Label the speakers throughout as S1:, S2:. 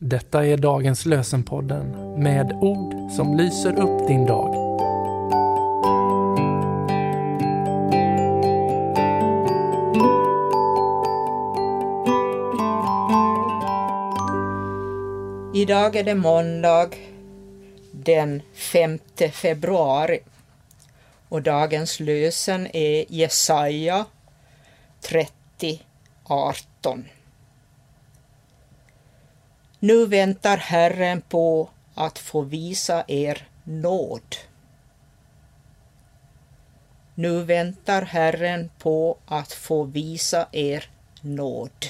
S1: Detta är dagens lösenpodden med ord som lyser upp din dag.
S2: Idag är det måndag den 5 februari och dagens lösen är Jesaja 30, 18. Nu väntar Herren på att få visa er nåd. Nu väntar Herren på att få visa er nåd.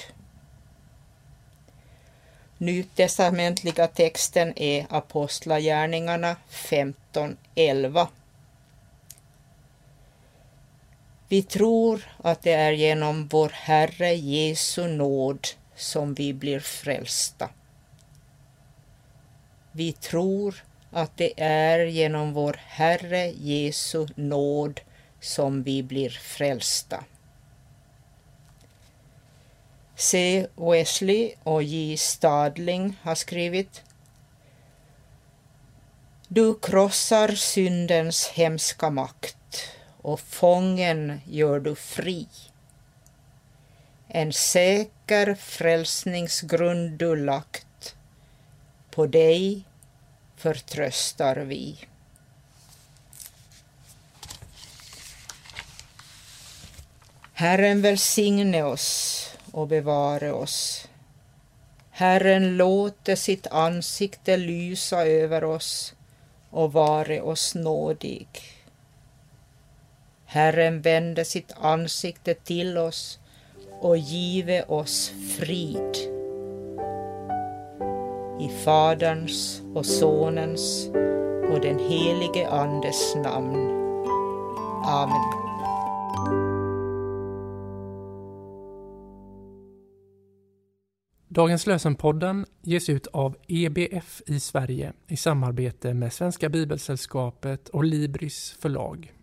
S2: Nytestamentliga texten är Apostlagärningarna 15.11. Vi tror att det är genom vår Herre Jesu nåd som vi blir frälsta. Vi tror att det är genom vår Herre Jesu nåd som vi blir frälsta. C. Wesley och J. Stadling har skrivit Du krossar syndens hemska makt och fången gör du fri. En säker frälsningsgrund du lagt, på dig förtröstar vi. Herren välsigne oss och bevare oss. Herren låte sitt ansikte lysa över oss och vare oss nådig. Herren vände sitt ansikte till oss och give oss frid. I Faderns och Sonens och den helige Andes namn. Amen.
S1: Dagens lösenpodden ges ut av EBF i Sverige i samarbete med Svenska Bibelsällskapet och Libris förlag.